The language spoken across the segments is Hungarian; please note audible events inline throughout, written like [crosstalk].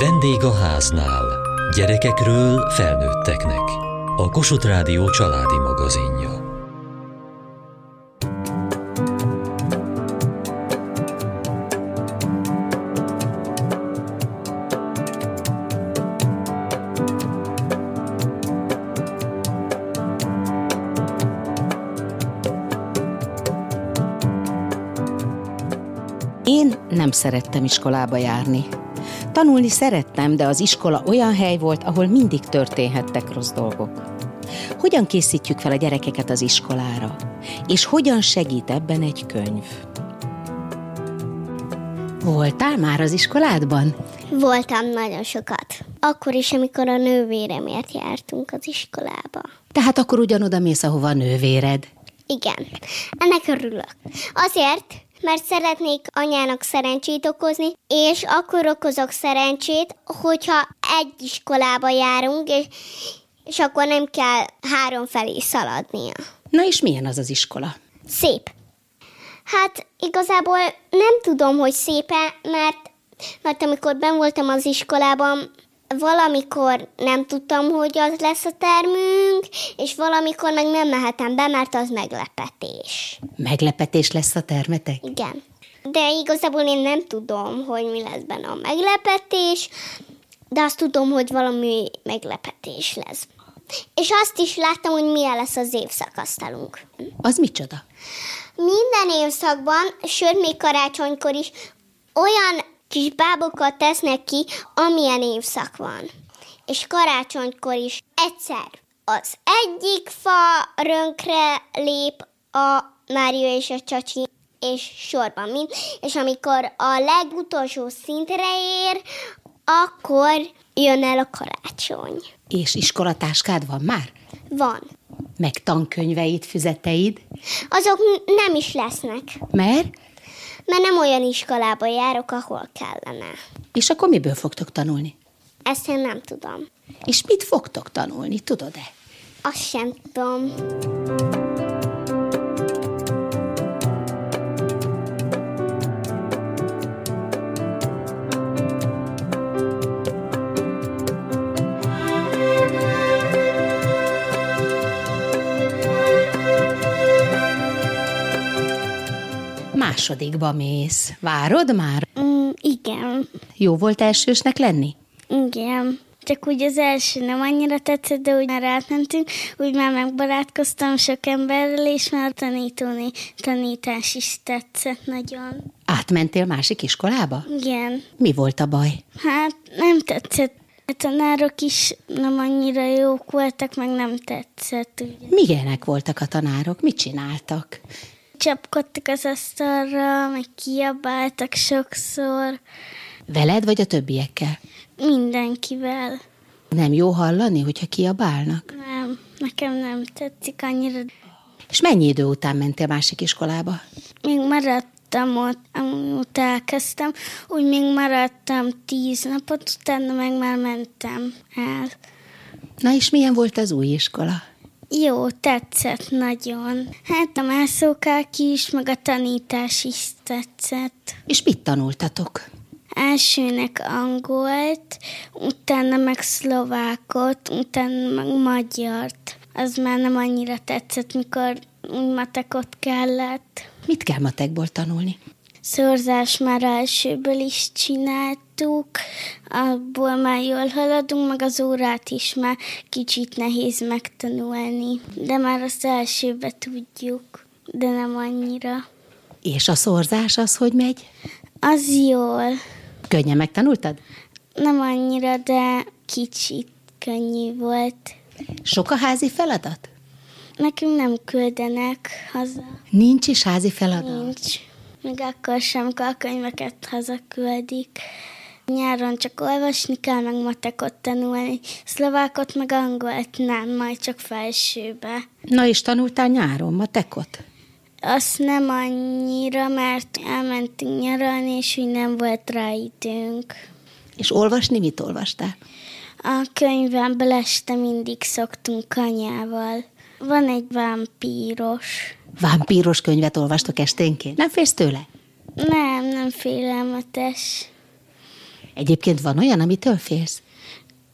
Vendég a háznál. Gyerekekről felnőtteknek. A Kossuth Rádió családi magazinja. Én nem szerettem iskolába járni. Tanulni szerettem, de az iskola olyan hely volt, ahol mindig történhettek rossz dolgok. Hogyan készítjük fel a gyerekeket az iskolára? És hogyan segít ebben egy könyv? Voltál már az iskoládban? Voltam nagyon sokat. Akkor is, amikor a nővéremért jártunk az iskolába. Tehát akkor ugyanoda mész, ahova a nővéred. Igen, ennek örülök. Azért, mert szeretnék anyának szerencsét okozni, és akkor okozok szerencsét, hogyha egy iskolába járunk, és, és akkor nem kell három felé szaladnia. Na és milyen az az iskola? Szép. Hát igazából nem tudom, hogy szépen, mert, mert amikor ben voltam az iskolában, valamikor nem tudtam, hogy az lesz a termünk, és valamikor meg nem mehetem be, mert az meglepetés. Meglepetés lesz a termetek? Igen. De igazából én nem tudom, hogy mi lesz benne a meglepetés, de azt tudom, hogy valami meglepetés lesz. És azt is láttam, hogy milyen lesz az évszakasztalunk. Az micsoda? Minden évszakban, sőt még karácsonykor is olyan kis bábokat tesznek ki, amilyen évszak van. És karácsonykor is egyszer az egyik fa rönkre lép a Mária és a Csacsi, és sorban mind, és amikor a legutolsó szintre ér, akkor jön el a karácsony. És iskolatáskád van már? Van. Meg tankönyveid, füzeteid? Azok nem is lesznek, Mert? Mert nem olyan iskolába járok, ahol kellene. És akkor miből fogtok tanulni? Ezt én nem tudom. És mit fogtok tanulni, tudod-e? Azt sem tudom. Másodikba mész. Várod már? Mm, igen, Jó volt elsősnek lenni? igen. Csak úgy az első nem annyira tetszett, de úgy már átmentünk, úgy már megbarátkoztam sok emberrel, és már tanítóni tanítás is tetszett nagyon. Átmentél másik iskolába? Igen, Mi volt a baj? hát nem tetszett. A tanárok is nem annyira jók voltak, meg nem tetszett. Ugye. Milyenek voltak a tanárok? Mit csináltak? Csapkodtak az asztalra, meg kiabáltak sokszor, Veled vagy a többiekkel? mindenkivel. Nem jó hallani, hogyha kiabálnak? Nem, nekem nem tetszik annyira. És mennyi idő után mentél másik iskolába? Még maradtam ott, amióta elkezdtem, úgy még maradtam tíz napot, utána meg már mentem el. Na és milyen volt az új iskola? Jó, tetszett nagyon. Hát a mászókák is, meg a tanítás is tetszett. És mit tanultatok? Elsőnek angolt, utána meg szlovákot, utána meg magyart. Az már nem annyira tetszett, mikor matekot kellett. Mit kell matekból tanulni? Szorzás már elsőből is csináltuk, abból már jól haladunk, meg az órát is már kicsit nehéz megtanulni, de már azt elsőbe tudjuk, de nem annyira. És a szorzás az, hogy megy? Az jól, Könnyen megtanultad? nem annyira, de kicsit könnyű volt. Sok a házi feladat? Nekünk nem küldenek haza, Nincs is házi feladat. nincs. Még akkor sem, amikor a könyveket hazaküldik. Nyáron csak olvasni kell, meg matekot tanulni. Szlovákot meg angolt nem, majd csak felsőbe. Na és tanultál nyáron matekot? Azt nem annyira, mert elmentünk nyaralni, és úgy nem volt rá időnk. És olvasni mit olvastál? A könyvemben este mindig szoktunk kanyával. Van egy vámpíros. Vámpíros könyvet olvastok esténként? Nem félsz tőle? Nem, nem félelmetes. Egyébként van olyan, amitől félsz?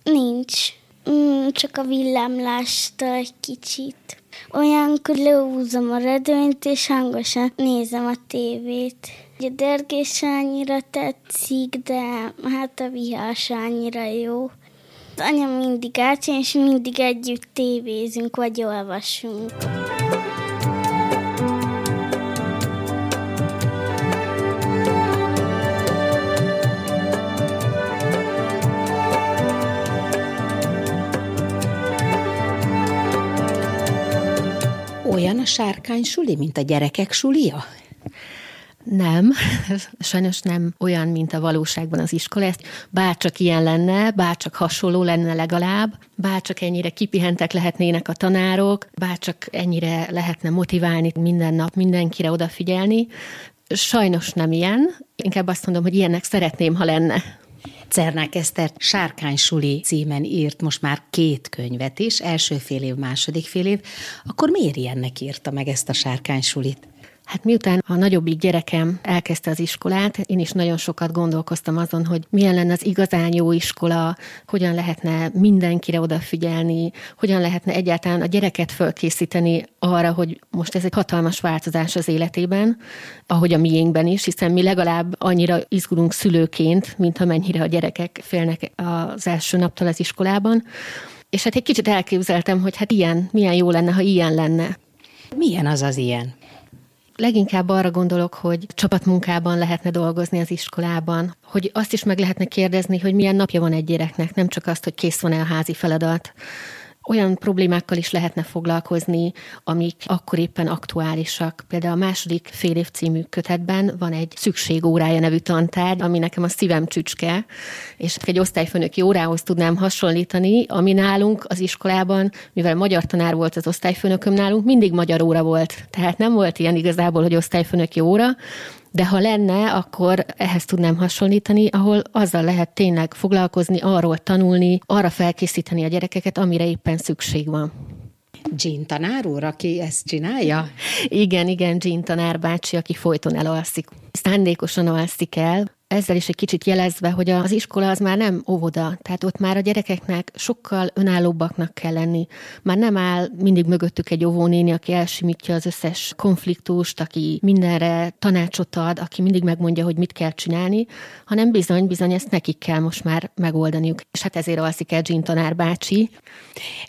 Nincs. Mm, csak a villámlástól egy kicsit. Olyankor lehúzom a redőnyt, és hangosan nézem a tévét. A dörgés annyira tetszik, de hát a vihás annyira jó. Az anya mindig átjön, és mindig együtt tévézünk, vagy olvasunk. Olyan a sárkány suli, mint a gyerekek sulia? Nem, [laughs] sajnos nem olyan, mint a valóságban az iskola. Ezt bárcsak ilyen lenne, bárcsak hasonló lenne legalább, bárcsak ennyire kipihentek lehetnének a tanárok, bárcsak ennyire lehetne motiválni minden nap mindenkire odafigyelni. Sajnos nem ilyen, inkább azt mondom, hogy ilyennek szeretném, ha lenne. Cernák Eszter Sárkány Suli címen írt most már két könyvet is, első fél év, második fél év. Akkor miért ilyennek írta meg ezt a Sárkány Sulit? Hát miután a nagyobbik gyerekem elkezdte az iskolát, én is nagyon sokat gondolkoztam azon, hogy milyen lenne az igazán jó iskola, hogyan lehetne mindenkire odafigyelni, hogyan lehetne egyáltalán a gyereket fölkészíteni arra, hogy most ez egy hatalmas változás az életében, ahogy a miénkben is, hiszen mi legalább annyira izgulunk szülőként, mint amennyire a gyerekek félnek az első naptól az iskolában. És hát egy kicsit elképzeltem, hogy hát ilyen, milyen jó lenne, ha ilyen lenne. Milyen az az ilyen? Leginkább arra gondolok, hogy csapatmunkában lehetne dolgozni az iskolában, hogy azt is meg lehetne kérdezni, hogy milyen napja van egy gyereknek, nem csak azt, hogy kész van-e a házi feladat, olyan problémákkal is lehetne foglalkozni, amik akkor éppen aktuálisak. Például a második fél év című kötetben van egy szükségórája nevű tantárgy, ami nekem a szívem csücske, és egy osztályfőnöki órához tudnám hasonlítani, ami nálunk az iskolában, mivel magyar tanár volt az osztályfőnököm nálunk, mindig magyar óra volt. Tehát nem volt ilyen igazából, hogy osztályfőnöki óra, de ha lenne, akkor ehhez tudnám hasonlítani, ahol azzal lehet tényleg foglalkozni, arról tanulni, arra felkészíteni a gyerekeket, amire éppen szükség van. Jean tanár úr, aki ezt csinálja? Igen, igen, Jean tanár bácsi, aki folyton elalszik. Szándékosan alszik el, ezzel is egy kicsit jelezve, hogy az iskola az már nem óvoda, tehát ott már a gyerekeknek sokkal önállóbbaknak kell lenni. Már nem áll mindig mögöttük egy óvónéni, aki elsimítja az összes konfliktust, aki mindenre tanácsot ad, aki mindig megmondja, hogy mit kell csinálni, hanem bizony, bizony ezt nekik kell most már megoldaniuk. És hát ezért alszik el Jean tanár bácsi.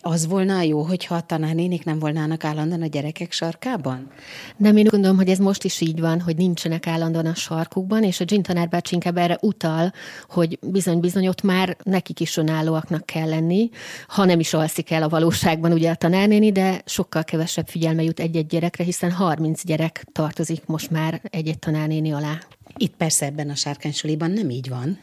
Az volna jó, hogyha a tanárnénik nem volnának állandóan a gyerekek sarkában? Nem, én gondolom, hogy ez most is így van, hogy nincsenek állandóan a sarkukban, és a Jean tanár bácsi inkább erre utal, hogy bizony-bizony ott már nekik is önállóaknak kell lenni, ha nem is alszik el a valóságban ugye a tanárnéni, de sokkal kevesebb figyelme jut egy-egy gyerekre, hiszen 30 gyerek tartozik most már egy-egy tanárnéni alá. Itt persze ebben a sárkánysuliban nem így van.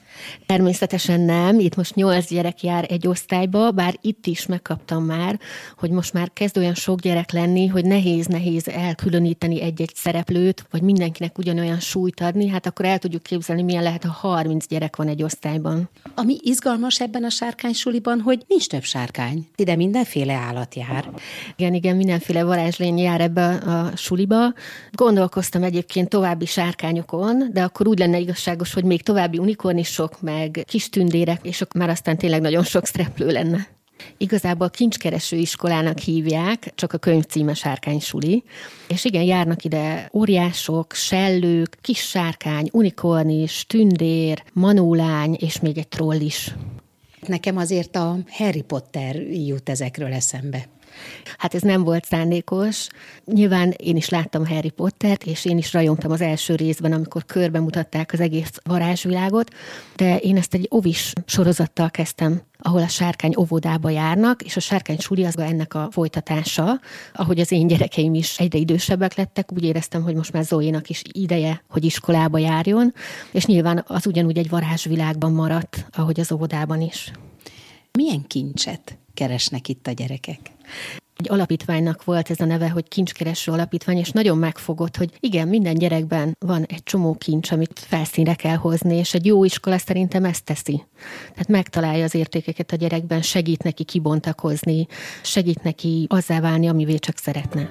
Természetesen nem. Itt most nyolc gyerek jár egy osztályba, bár itt is megkaptam már, hogy most már kezd olyan sok gyerek lenni, hogy nehéz-nehéz elkülöníteni egy-egy szereplőt, vagy mindenkinek ugyanolyan súlyt adni, hát akkor el tudjuk képzelni, milyen lehet, ha 30 gyerek van egy osztályban. Ami izgalmas ebben a sárkánysuliban, hogy nincs több sárkány. Ide mindenféle állat jár. Igen, igen, mindenféle varázslény jár ebbe a suliba. Gondolkoztam egyébként további sárkányokon, de akkor úgy lenne igazságos, hogy még további unikornisok, meg kis tündérek, és már aztán tényleg nagyon sok szereplő lenne. Igazából kincskereső iskolának hívják, csak a könyv címe Sárkány Suli. És igen, járnak ide óriások, sellők, kis sárkány, unikornis, tündér, manólány, és még egy troll is. Nekem azért a Harry Potter jut ezekről eszembe. Hát ez nem volt szándékos. Nyilván én is láttam Harry Pottert, és én is rajongtam az első részben, amikor körbe mutatták az egész varázsvilágot, de én ezt egy ovis sorozattal kezdtem ahol a sárkány óvodába járnak, és a sárkány suli az ennek a folytatása. Ahogy az én gyerekeim is egyre idősebbek lettek, úgy éreztem, hogy most már Zoénak is ideje, hogy iskolába járjon, és nyilván az ugyanúgy egy varázsvilágban maradt, ahogy az óvodában is. Milyen kincset keresnek itt a gyerekek? Egy alapítványnak volt ez a neve, hogy kincskereső alapítvány, és nagyon megfogott, hogy igen, minden gyerekben van egy csomó kincs, amit felszínre kell hozni, és egy jó iskola szerintem ezt teszi. Tehát megtalálja az értékeket a gyerekben, segít neki kibontakozni, segít neki azzá válni, amivé csak szeretne.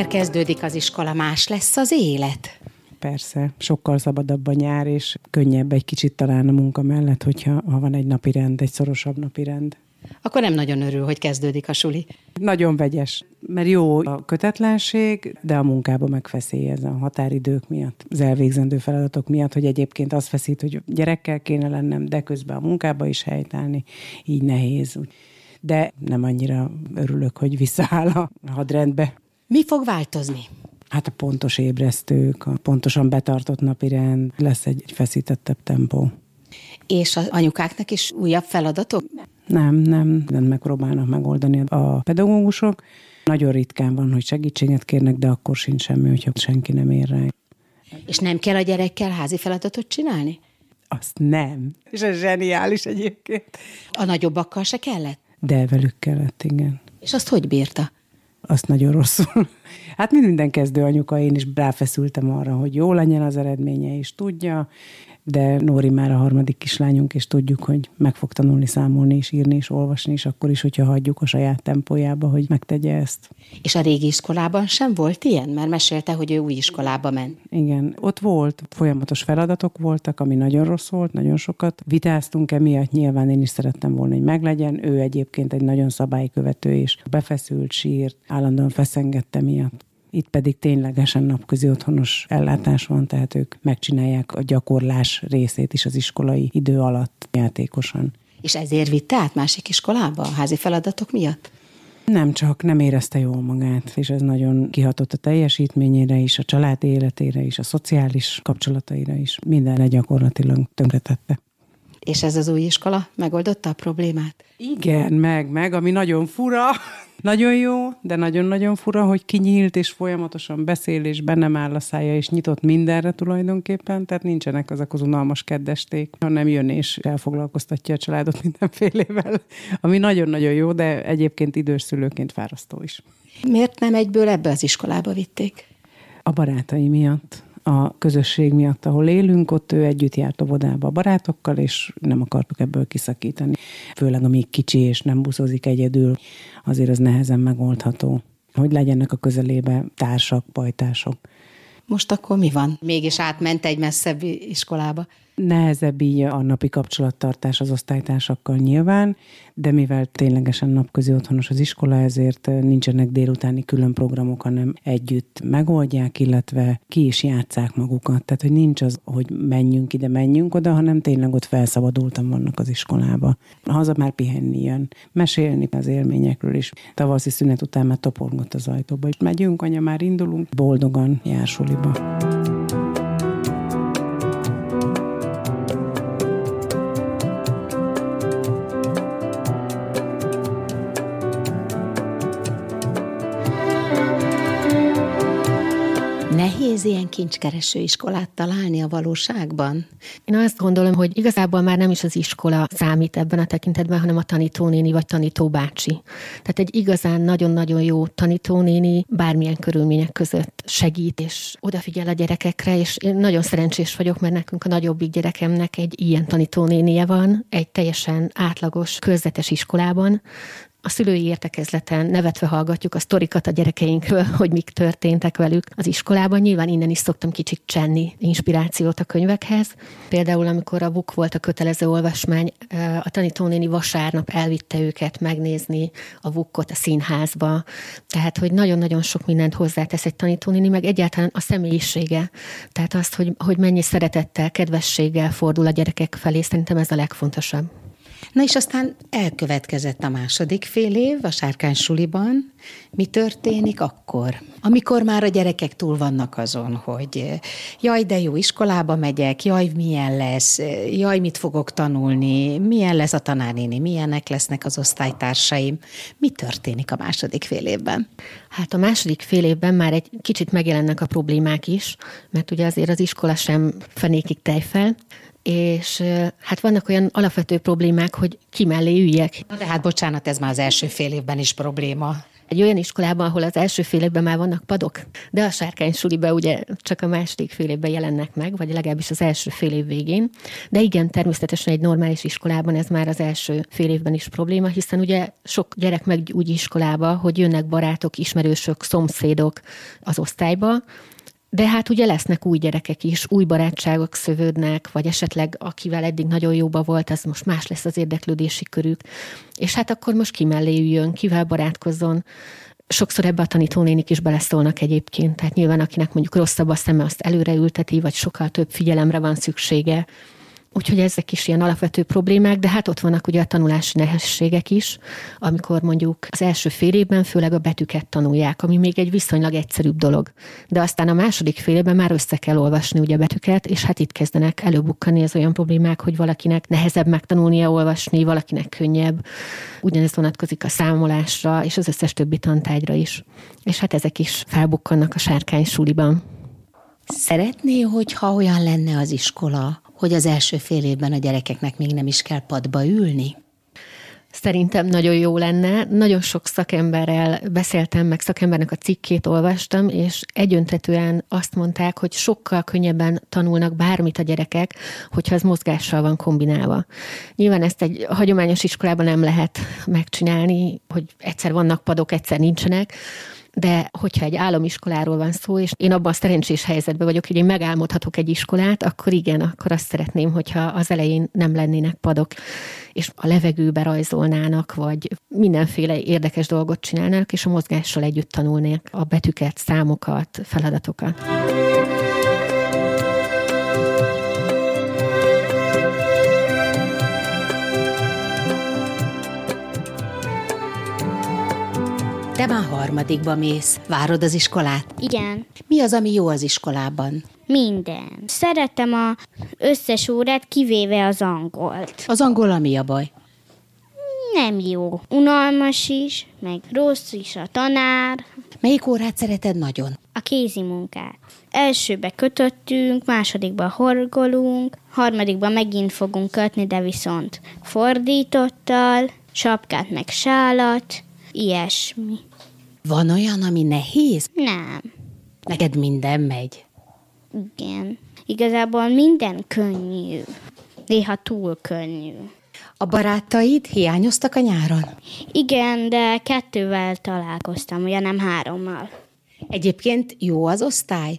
Mindjárt kezdődik az iskola, más lesz az élet. Persze, sokkal szabadabb a nyár, és könnyebb egy kicsit talán a munka mellett, hogyha ha van egy napi rend, egy szorosabb napi rend. Akkor nem nagyon örül, hogy kezdődik a suli. Nagyon vegyes, mert jó a kötetlenség, de a munkába megfeszélyez a határidők miatt, az elvégzendő feladatok miatt, hogy egyébként az feszít, hogy gyerekkel kéne lennem, de közben a munkába is helytállni, így nehéz. De nem annyira örülök, hogy visszaáll a hadrendbe. Mi fog változni? Hát a pontos ébresztők, a pontosan betartott napirend, lesz egy, egy feszítettebb tempó. És az anyukáknak is újabb feladatok? Nem, nem, nem megpróbálnak megoldani a pedagógusok. Nagyon ritkán van, hogy segítséget kérnek, de akkor sincs semmi, hogyha senki nem ér rá. És nem kell a gyerekkel házi feladatot csinálni? Azt nem. És ez zseniális egyébként. A nagyobbakkal se kellett? De velük kellett, igen. És azt hogy bírta? Azt nagyon rosszul. Hát mint minden kezdő anyuka, én is ráfeszültem arra, hogy jó legyen az eredménye, és tudja, de Nóri már a harmadik kislányunk, és tudjuk, hogy meg fog tanulni számolni, és írni, és olvasni, és akkor is, hogyha hagyjuk a saját tempójába, hogy megtegye ezt. És a régi iskolában sem volt ilyen? Mert mesélte, hogy ő új iskolába ment. Igen, ott volt, folyamatos feladatok voltak, ami nagyon rossz volt, nagyon sokat vitáztunk emiatt, nyilván én is szerettem volna, hogy meglegyen. Ő egyébként egy nagyon szabálykövető, és befeszült, sírt, állandóan feszengette miatt. Itt pedig ténylegesen napközi otthonos ellátás van, tehát ők megcsinálják a gyakorlás részét is az iskolai idő alatt játékosan. És ezért vitte át másik iskolába a házi feladatok miatt? Nem csak, nem érezte jól magát, és ez nagyon kihatott a teljesítményére is, a család életére is, a szociális kapcsolataira is. Mindenre gyakorlatilag tönkretette. És ez az új iskola megoldotta a problémát? Igen, meg, meg, ami nagyon fura, [laughs] nagyon jó, de nagyon-nagyon fura, hogy kinyílt, és folyamatosan beszél, és bennem áll a szája, és nyitott mindenre tulajdonképpen, tehát nincsenek azok az unalmas keddesték, hanem jön és elfoglalkoztatja a családot [laughs] mindenfélével, ami nagyon-nagyon jó, de egyébként idős szülőként fárasztó is. Miért nem egyből ebbe az iskolába vitték? A barátai miatt a közösség miatt, ahol élünk, ott ő együtt járt óvodába a barátokkal, és nem akartuk ebből kiszakítani. Főleg amíg kicsi és nem buszozik egyedül, azért az nehezen megoldható. Hogy legyenek a közelébe társak, pajtások. Most akkor mi van? Mégis átment egy messzebb iskolába. Nehezebb így a napi kapcsolattartás az osztálytársakkal nyilván, de mivel ténylegesen napközi otthonos az iskola, ezért nincsenek délutáni külön programok, hanem együtt megoldják, illetve ki is játszák magukat. Tehát, hogy nincs az, hogy menjünk ide, menjünk oda, hanem tényleg ott felszabadultan vannak az iskolába. Haza már pihenni jön, mesélni az élményekről is. Tavaszi szünet után már toporgott az ajtóba, és megyünk, anya, már indulunk, boldogan jár suliba. Nehéz ilyen kincskereső iskolát találni a valóságban? Én azt gondolom, hogy igazából már nem is az iskola számít ebben a tekintetben, hanem a tanítónéni vagy tanítóbácsi. Tehát egy igazán nagyon-nagyon jó tanítónéni bármilyen körülmények között segít, és odafigyel a gyerekekre, és én nagyon szerencsés vagyok, mert nekünk a nagyobbik gyerekemnek egy ilyen tanítónénie van, egy teljesen átlagos, körzetes iskolában, a szülői értekezleten nevetve hallgatjuk a sztorikat a gyerekeinkről, [laughs] hogy mik történtek velük az iskolában. Nyilván innen is szoktam kicsit csenni inspirációt a könyvekhez. Például, amikor a BUK volt a kötelező olvasmány, a tanítónéni vasárnap elvitte őket megnézni a VUK-ot a színházba. Tehát, hogy nagyon-nagyon sok mindent hozzátesz egy tanítónéni, meg egyáltalán a személyisége. Tehát azt, hogy, hogy mennyi szeretettel, kedvességgel fordul a gyerekek felé, szerintem ez a legfontosabb. Na és aztán elkövetkezett a második fél év a sárkány suliban. Mi történik akkor? Amikor már a gyerekek túl vannak azon, hogy jaj, de jó iskolába megyek, jaj, milyen lesz, jaj, mit fogok tanulni, milyen lesz a tanárnéni, milyenek lesznek az osztálytársaim. Mi történik a második fél évben? Hát a második fél évben már egy kicsit megjelennek a problémák is, mert ugye azért az iskola sem fenékig tejfel, és hát vannak olyan alapvető problémák, hogy ki mellé üljek. Na de hát bocsánat, ez már az első fél évben is probléma. egy olyan iskolában, ahol az első fél évben már vannak padok, de a sárkány suliba ugye csak a második fél évben jelennek meg, vagy legalábbis az első fél év végén. De igen, természetesen egy normális iskolában ez már az első fél évben is probléma, hiszen ugye sok gyerek meg úgy iskolába, hogy jönnek barátok, ismerősök, szomszédok az osztályba, de hát ugye lesznek új gyerekek is, új barátságok szövődnek, vagy esetleg akivel eddig nagyon jóba volt, az most más lesz az érdeklődési körük. És hát akkor most ki mellé üljön, kivel barátkozzon. Sokszor ebbe a tanítónénik is beleszólnak egyébként, tehát nyilván akinek mondjuk rosszabb a szeme, azt előre ülteti, vagy sokkal több figyelemre van szüksége. Úgyhogy ezek is ilyen alapvető problémák, de hát ott vannak ugye a tanulási nehézségek is, amikor mondjuk az első fél évben főleg a betűket tanulják, ami még egy viszonylag egyszerűbb dolog. De aztán a második fél évben már össze kell olvasni ugye a betűket, és hát itt kezdenek előbukkani az olyan problémák, hogy valakinek nehezebb megtanulnia olvasni, valakinek könnyebb. Ugyanez vonatkozik a számolásra, és az összes többi tantárgyra is. És hát ezek is felbukkannak a sárkány suliban. Szeretné, hogyha olyan lenne az iskola, hogy az első fél évben a gyerekeknek még nem is kell padba ülni? Szerintem nagyon jó lenne. Nagyon sok szakemberrel beszéltem, meg szakembernek a cikkét olvastam, és egyöntetően azt mondták, hogy sokkal könnyebben tanulnak bármit a gyerekek, hogyha az mozgással van kombinálva. Nyilván ezt egy hagyományos iskolában nem lehet megcsinálni, hogy egyszer vannak padok, egyszer nincsenek, de hogyha egy államiskoláról van szó, és én abban a szerencsés helyzetben vagyok, hogy én megálmodhatok egy iskolát, akkor igen, akkor azt szeretném, hogyha az elején nem lennének padok, és a levegőbe rajzolnának, vagy mindenféle érdekes dolgot csinálnának, és a mozgással együtt tanulnák a betűket, számokat, feladatokat. Te már harmadikba mész. Várod az iskolát? Igen. Mi az, ami jó az iskolában? Minden. Szeretem a összes órát, kivéve az angolt. Az angol mi a baj? Nem jó. Unalmas is, meg rossz is a tanár. Melyik órát szereted nagyon? A kézi munkát. Elsőbe kötöttünk, másodikba horgolunk, harmadikba megint fogunk kötni, de viszont fordítottal, sapkát meg sálat, ilyesmi. Van olyan, ami nehéz? Nem. Neked minden megy. Igen. Igazából minden könnyű. Néha túl könnyű. A barátaid hiányoztak a nyáron? Igen, de kettővel találkoztam, ugye nem hárommal. Egyébként jó az osztály?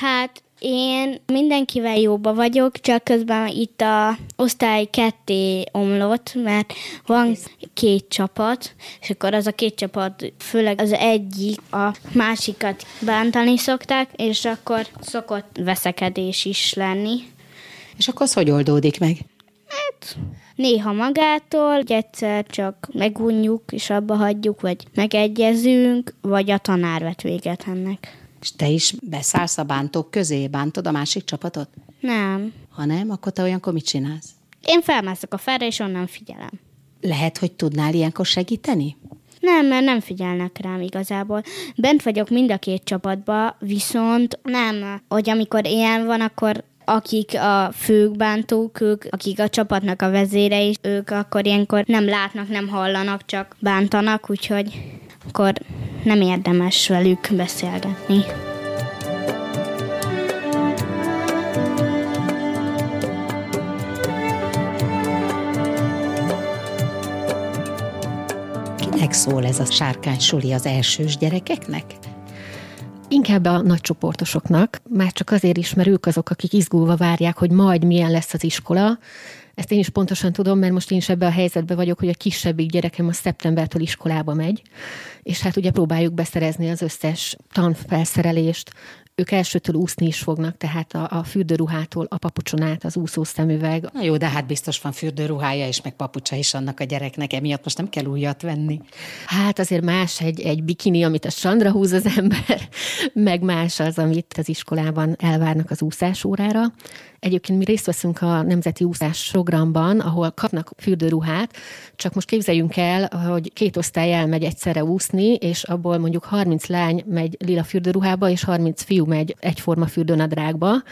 Hát én mindenkivel jóba vagyok, csak közben itt a osztály ketté omlott, mert van két csapat, és akkor az a két csapat, főleg az egyik a másikat bántani szokták, és akkor szokott veszekedés is lenni. És akkor az hogy oldódik meg? Hát néha magától, hogy egyszer csak megunjuk, és abba hagyjuk, vagy megegyezünk, vagy a tanár vet véget ennek. És te is beszállsz a bántók közé, bántod a másik csapatot? Nem. Ha nem, akkor te olyankor mit csinálsz? Én felmászok a felre, és onnan figyelem. Lehet, hogy tudnál ilyenkor segíteni? Nem, mert nem figyelnek rám igazából. Bent vagyok mind a két csapatba, viszont nem, hogy amikor ilyen van, akkor akik a fők bántók, ők, akik a csapatnak a vezére is, ők akkor ilyenkor nem látnak, nem hallanak, csak bántanak, úgyhogy akkor nem érdemes velük beszélgetni. Kinek szól ez a sárkány suli az elsős gyerekeknek? Inkább a nagycsoportosoknak, már csak azért is, mert ők azok, akik izgulva várják, hogy majd milyen lesz az iskola. Ezt én is pontosan tudom, mert most én is ebbe a helyzetbe vagyok, hogy a kisebbik gyerekem a szeptembertől iskolába megy, és hát ugye próbáljuk beszerezni az összes tanfelszerelést, ők elsőtől úszni is fognak, tehát a, a fürdőruhától a papucson át az úszó szemüveg. Na jó, de hát biztos van fürdőruhája és meg papucsa is annak a gyereknek, emiatt most nem kell újat venni. Hát azért más egy, egy bikini, amit a strandra húz az ember, [laughs] meg más az, amit az iskolában elvárnak az úszás órára. Egyébként mi részt veszünk a Nemzeti Úszás programban, ahol kapnak fürdőruhát, csak most képzeljünk el, hogy két osztály elmegy egyszerre úszni, és abból mondjuk 30 lány megy lila fürdőruhába, és 30 fiú megy egyforma fürdőnadrágba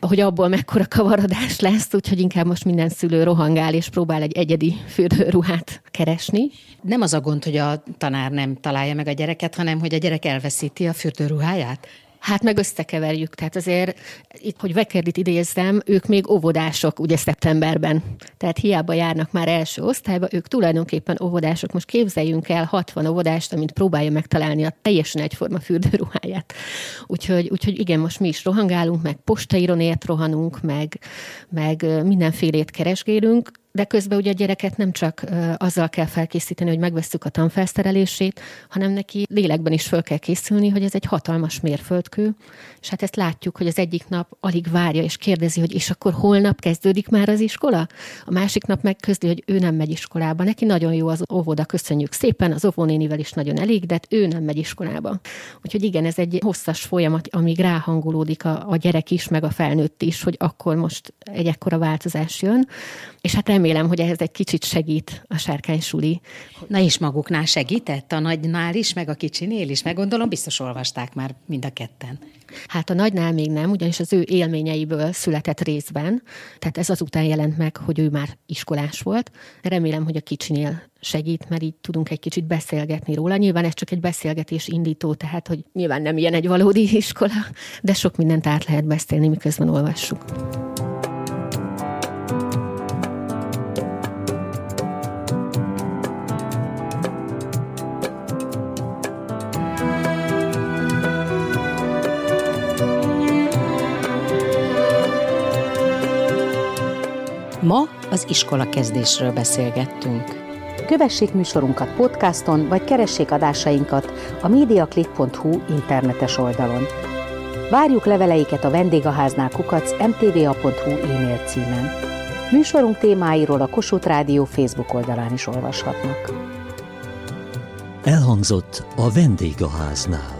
hogy abból mekkora kavarodás lesz, úgyhogy inkább most minden szülő rohangál és próbál egy egyedi fürdőruhát keresni. Nem az a gond, hogy a tanár nem találja meg a gyereket, hanem hogy a gyerek elveszíti a fürdőruháját? Hát meg összekeverjük, tehát azért itt, hogy Vekerdit idézzem, ők még óvodások, ugye szeptemberben. Tehát hiába járnak már első osztályba, ők tulajdonképpen óvodások. Most képzeljünk el 60 óvodást, amint próbálja megtalálni a teljesen egyforma fürdőruháját. Úgyhogy, úgyhogy igen, most mi is rohangálunk, meg postaironért rohanunk, meg, meg mindenfélét keresgélünk, de közben ugye a gyereket nem csak azzal kell felkészíteni, hogy megveszük a tanfelszerelését, hanem neki lélekben is föl kell készülni, hogy ez egy hatalmas mérföldkő, és hát ezt látjuk, hogy az egyik nap alig várja, és kérdezi, hogy és akkor holnap kezdődik már az iskola? A másik nap megközli, hogy ő nem megy iskolába. Neki nagyon jó az óvoda, köszönjük szépen, az óvónénivel is nagyon elégedett, ő nem megy iskolába. Úgyhogy igen, ez egy hosszas folyamat, amíg ráhangolódik a, a gyerek is, meg a felnőtt is, hogy akkor most egy ekkora változás jön. És hát remélem, hogy ehhez egy kicsit segít a sárkány suli. Na és maguknál segített? A nagynál is, meg a kicsinél is? Meg gondolom, biztos olvasták már mind a ketten. Hát a nagynál még nem, ugyanis az ő élményeiből született részben, tehát ez azután jelent meg, hogy ő már iskolás volt. Remélem, hogy a kicsinél segít, mert így tudunk egy kicsit beszélgetni róla. Nyilván ez csak egy beszélgetés indító, tehát hogy nyilván nem ilyen egy valódi [laughs] iskola, de sok mindent át lehet beszélni, miközben olvassuk. Ma az iskola kezdésről beszélgettünk. Kövessék műsorunkat podcaston, vagy keressék adásainkat a mediaclick.hu internetes oldalon. Várjuk leveleiket a vendégháznál kukac mtva.hu e-mail címen. Műsorunk témáiról a Kossuth Rádió Facebook oldalán is olvashatnak. Elhangzott a vendégháznál.